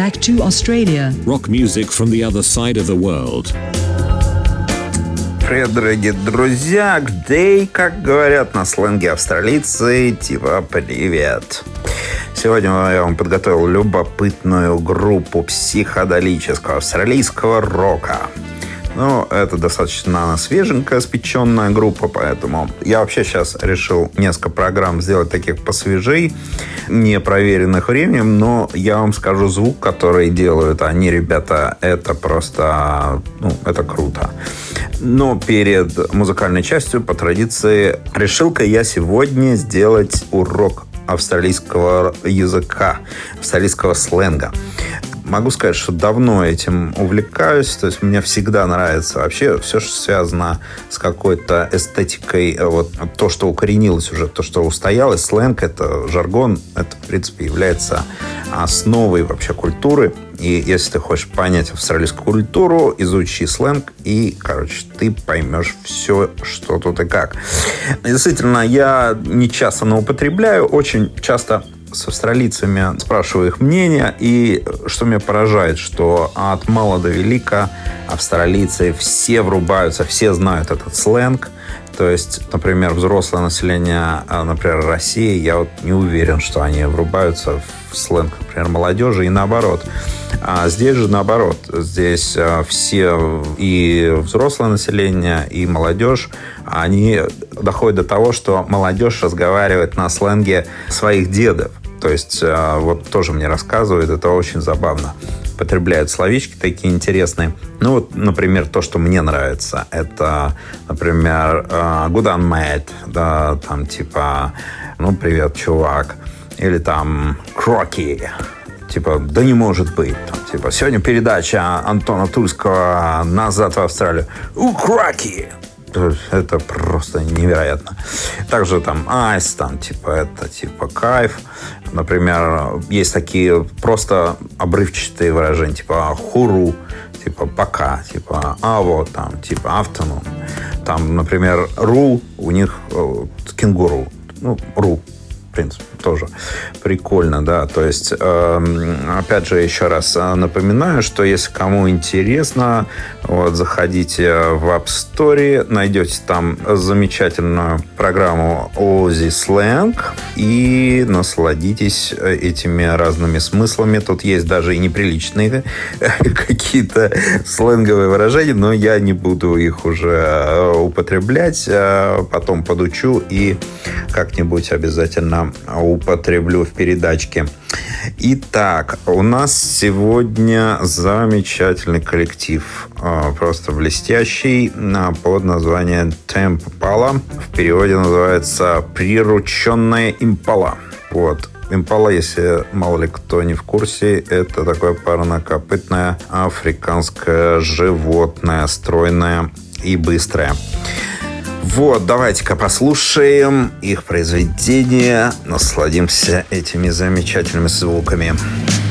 back to Australia. Rock music from the other side of the world. Привет, дорогие друзья! Гдей, как говорят на сленге австралийцы, типа привет. Сегодня я вам подготовил любопытную группу психоделического австралийского рока. Ну, это достаточно свеженькая, спеченная группа, поэтому я вообще сейчас решил несколько программ сделать таких посвежей, не проверенных временем, но я вам скажу звук, который делают они, ребята, это просто, ну, это круто. Но перед музыкальной частью, по традиции, решил-ка я сегодня сделать урок австралийского языка, австралийского сленга могу сказать, что давно этим увлекаюсь. То есть мне всегда нравится вообще все, что связано с какой-то эстетикой. Вот то, что укоренилось уже, то, что устоялось. Сленг — это жаргон. Это, в принципе, является основой вообще культуры. И если ты хочешь понять австралийскую культуру, изучи сленг, и, короче, ты поймешь все, что тут и как. Действительно, я не часто, употребляю. Очень часто с австралийцами, спрашиваю их мнение, и что меня поражает, что от мала до велика австралийцы все врубаются, все знают этот сленг. То есть, например, взрослое население, а, например, России, я вот не уверен, что они врубаются в сленг, например, молодежи, и наоборот. А здесь же наоборот. Здесь а, все и взрослое население, и молодежь, они доходят до того, что молодежь разговаривает на сленге своих дедов. То есть а, вот тоже мне рассказывают, это очень забавно. Потребляют словечки такие интересные. Ну вот, например, то, что мне нравится, это, например, а, good on mate, да, там типа, ну, привет, чувак. Или там кроки, типа, да не может быть. Там, типа, сегодня передача Антона Тульского «Назад в Австралию». У, кроки! Это просто невероятно. Также там айс, там типа это типа кайф. Например, есть такие просто обрывчатые выражения, типа хуру, типа пока, типа а вот там, типа afternoon. Там, например, ру, у них э, кенгуру. Ну, ру, в принципе, тоже прикольно, да. То есть, э, опять же, еще раз э, напоминаю, что если кому интересно, вот, заходите в App Store, найдете там замечательную программу Ozzy Slang и насладитесь э, этими разными смыслами. Тут есть даже и неприличные какие-то сленговые выражения, но я не буду их уже э, употреблять. Потом подучу и как-нибудь обязательно употреблю в передачке. Итак, у нас сегодня замечательный коллектив. А, просто блестящий а, под названием Темп Пала. В переводе называется «Прирученная импала». Вот. Импала, если мало ли кто не в курсе, это такое парнокопытное африканское животное, стройное и быстрое. Вот, давайте-ка послушаем их произведение, насладимся этими замечательными звуками. Ну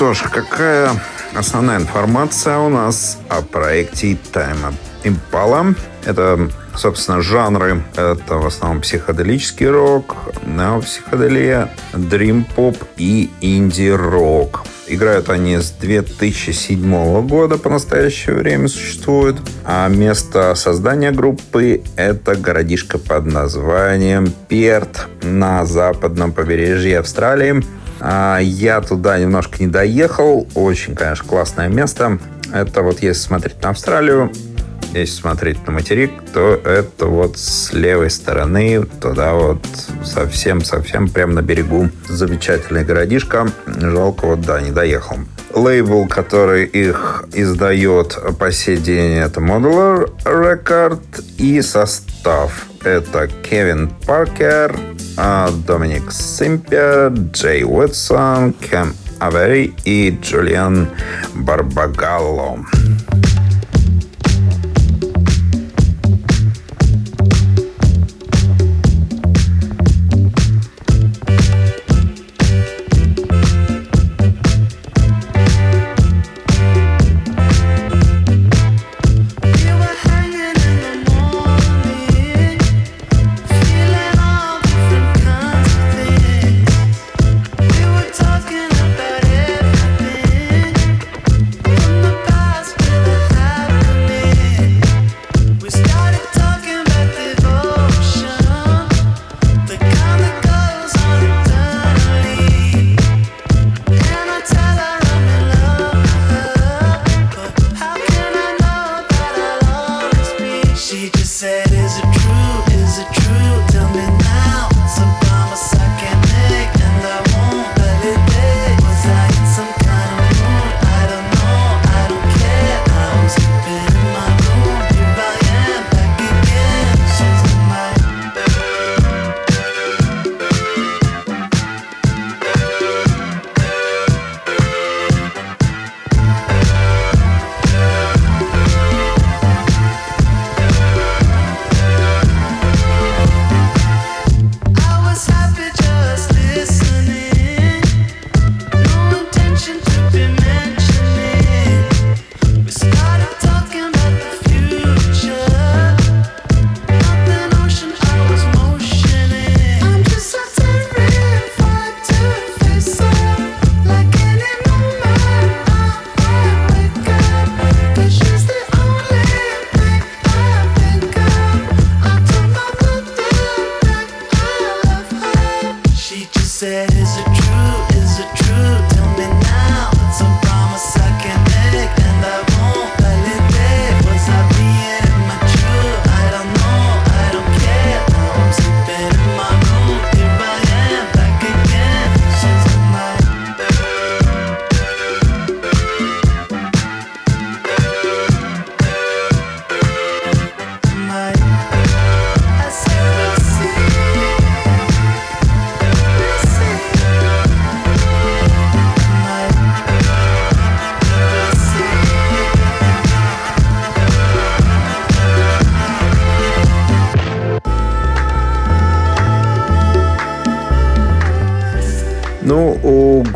что ж, какая основная информация у нас о проекте Time Impala? Это, собственно, жанры. Это в основном психоделический рок, неопсиходелия, дрим-поп и инди-рок. Играют они с 2007 года, по настоящее время существуют. А место создания группы – это городишко под названием Перт на западном побережье Австралии. А я туда немножко не доехал. Очень, конечно, классное место. Это вот если смотреть на Австралию, если смотреть на материк, то это вот с левой стороны, туда вот совсем-совсем прямо на берегу. Замечательный городишко. Жалко, вот да, не доехал. Лейбл, который их издает по сей день, это Modular Record. И состав. Это Кевин Паркер, Доминик Симпер, Джей Уитсон, Кэм Авери и Джулиан Барбагалло.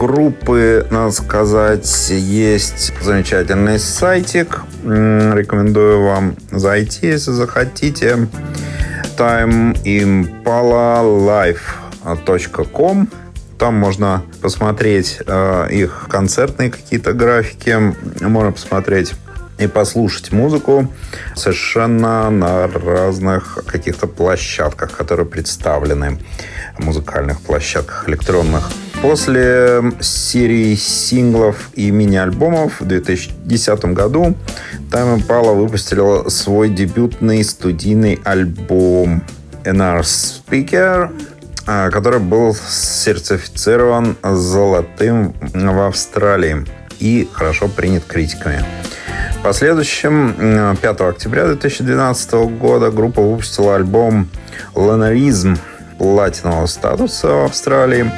Группы, надо сказать, есть замечательный сайтик. Рекомендую вам зайти, если захотите. timeimpalalife.com там можно посмотреть э, их концертные какие-то графики, можно посмотреть и послушать музыку совершенно на разных каких-то площадках, которые представлены, музыкальных площадках электронных. После серии синглов и мини-альбомов в 2010 году Time Impala выпустила свой дебютный студийный альбом NR Speaker, а, который был сертифицирован золотым в Австралии и хорошо принят критиками. В последующем, 5 октября 2012 года, группа выпустила альбом «Ланаризм» платинового статуса в Австралии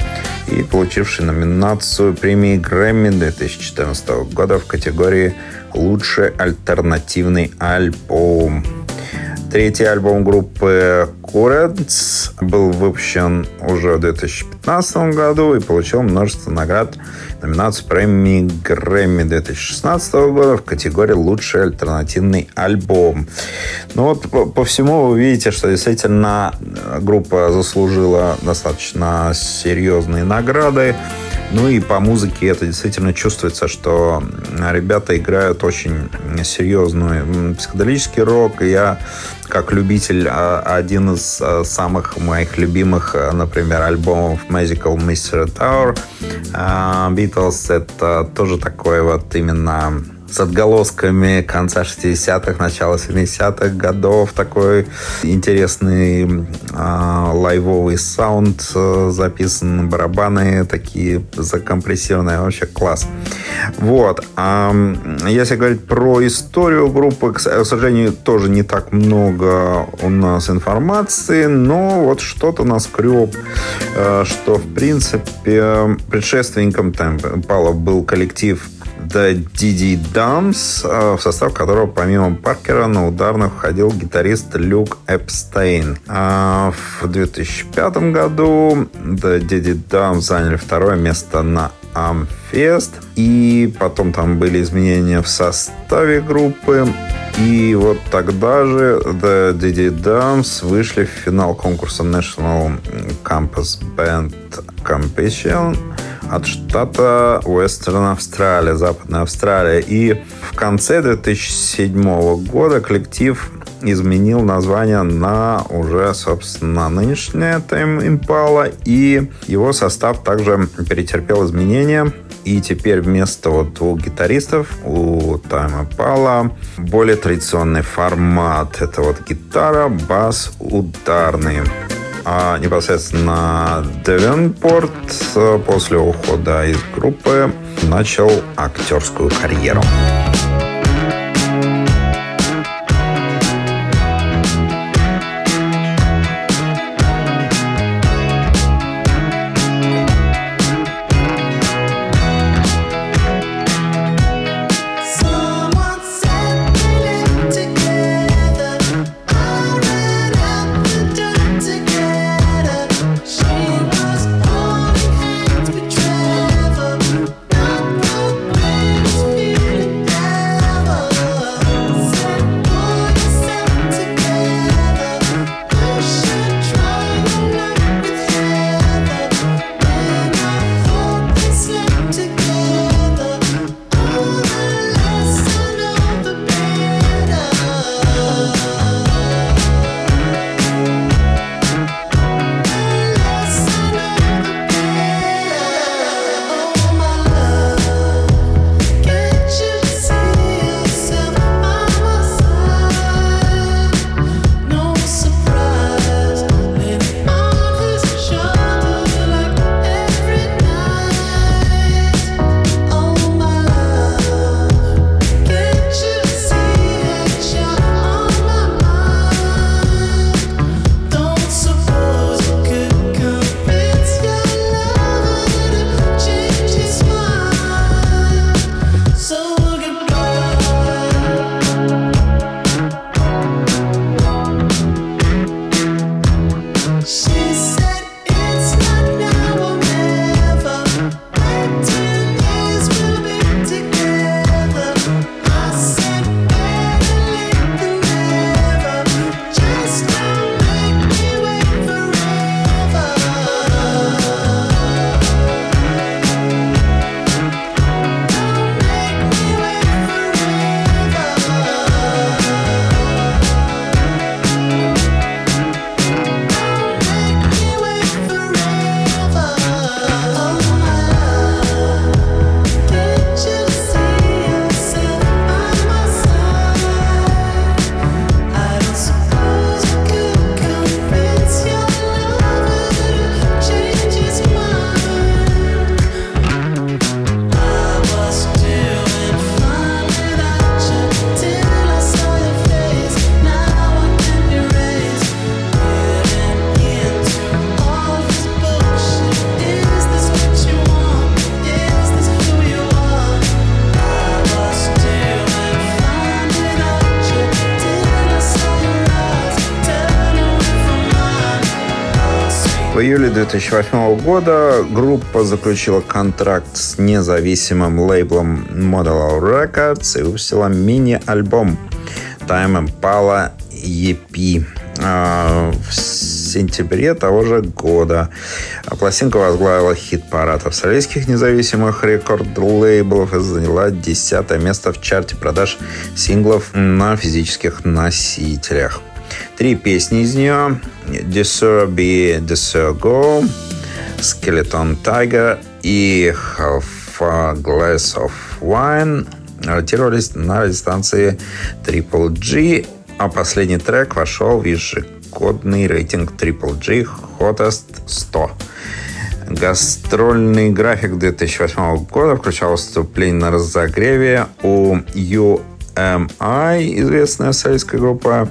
и получивший номинацию премии Грэмми 2014 года в категории «Лучший альтернативный альбом». Третий альбом группы Currents был выпущен уже в 2015 году и получил множество наград номинаций премии Грэмми 2016 года в категории «Лучший альтернативный альбом». Ну вот по, по всему вы видите, что действительно группа заслужила достаточно серьезные награды. Ну и по музыке это действительно чувствуется, что ребята играют очень серьезный психоделический рок. Я как любитель а, один из а, самых моих любимых, а, например, альбомов Magical Mystery Tower Beatles. Это тоже такой вот именно с отголосками конца 60-х, начала 70-х годов. Такой интересный э, лайвовый саунд э, записан, барабаны такие закомпрессированные. Вообще класс. Вот. А если говорить про историю группы, к сожалению, тоже не так много у нас информации, но вот что-то нас креп, э, что, в принципе, предшественником Темпала был коллектив The Didi Dums, в состав которого помимо Паркера на ударных входил гитарист Люк Эпстейн. А в 2005 году Didi Dums заняли второе место на Amfest. И потом там были изменения в составе группы. И вот тогда же The Didi Dums вышли в финал конкурса National Campus Band Competition от штата Western Австралия, Западная Австралия. И в конце 2007 года коллектив изменил название на уже, собственно, нынешнее Time Impala. И его состав также перетерпел изменения. И теперь вместо вот двух гитаристов у Time Impala более традиционный формат. Это вот гитара, бас, ударные а непосредственно Девенпорт э, после ухода из группы начал актерскую карьеру. В июле 2008 года группа заключила контракт с независимым лейблом Model Records и выпустила мини-альбом Time Impala EP а, в сентябре того же года. Пластинка возглавила хит-парад австралийских независимых рекорд-лейблов и заняла десятое место в чарте продаж синглов на физических носителях. Три песни из нее Deserve Be, Deserve Go, Skeleton Tiger и Half a Glass of Wine ротировались на дистанции Triple G, а последний трек вошел в ежегодный рейтинг Triple G Hottest 100. Гастрольный график 2008 года включал выступление на разогреве у UMI, известная австралийская группа,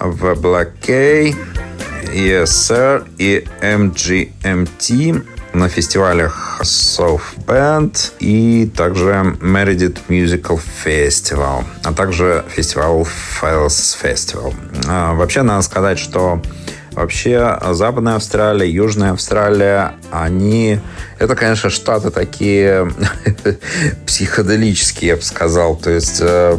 в Black K, ESR и MGMT на фестивалях Soft Band и также Meredith Musical Festival, а также фестиваль Files Festival. А, вообще, надо сказать, что Вообще, Западная Австралия, Южная Австралия, они... Это, конечно, штаты такие психоделические, я бы сказал. То есть, э,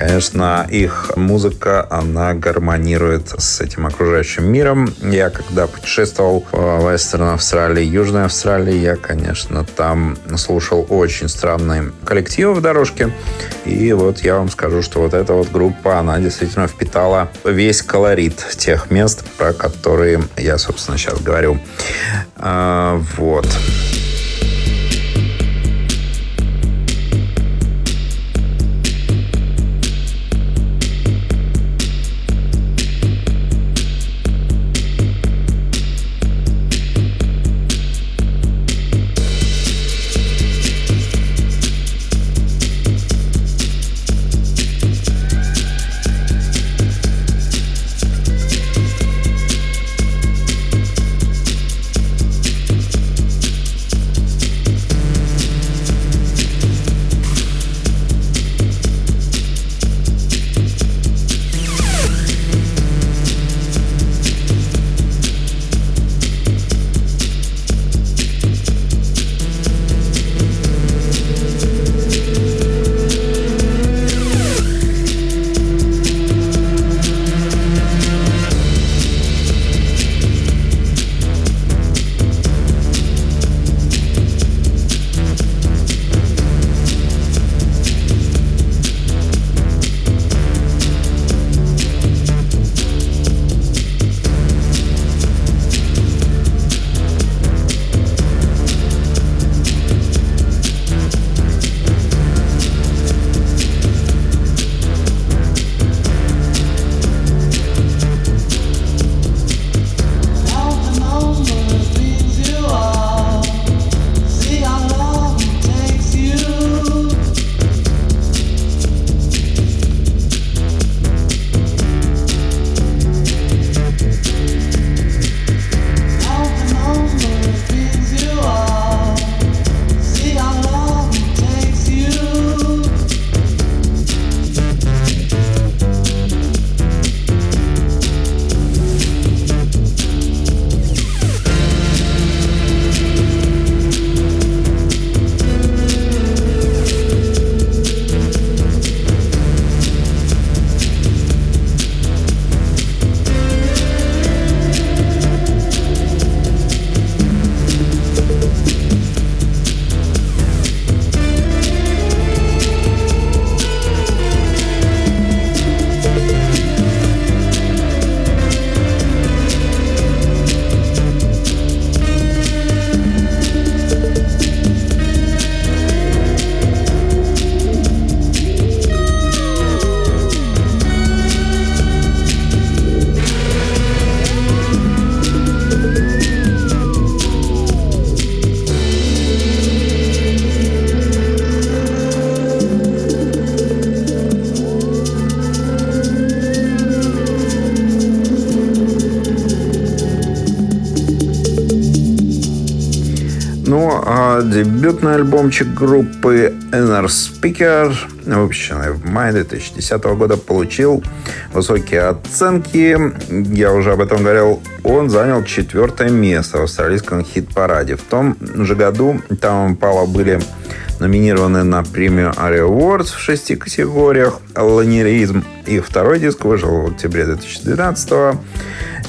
конечно, их музыка, она гармонирует с этим окружающим миром. Я, когда путешествовал в Вестерн Австралии, Южной Австралии, я, конечно, там слушал очень странные коллективы в дорожке. И вот я вам скажу, что вот эта вот группа, она действительно впитала весь колорит тех мест, про которые я, собственно, сейчас говорю. А, вот. А дебютный альбомчик группы Inner Speaker, выпущенный в мае 2010 года, получил высокие оценки. Я уже об этом говорил. Он занял четвертое место в австралийском хит-параде. В том же году там Пала были номинированы на премию ARIA Awards в шести категориях «Ланеризм». И второй диск вышел в октябре 2012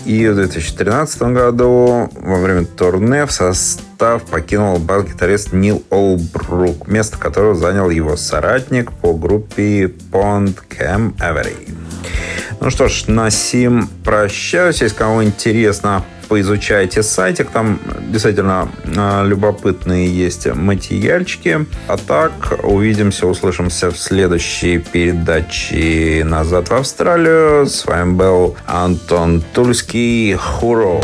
и в 2013 году во время турне в состав покинул бас-гитарист Нил Олбрук, место которого занял его соратник по группе Pond Cam Avery. Ну что ж, на сим прощаюсь. Если кому интересно, поизучайте сайтик. Там действительно э, любопытные есть материальчики. А так, увидимся, услышимся в следующей передаче «Назад в Австралию». С вами был Антон Тульский. Хуро!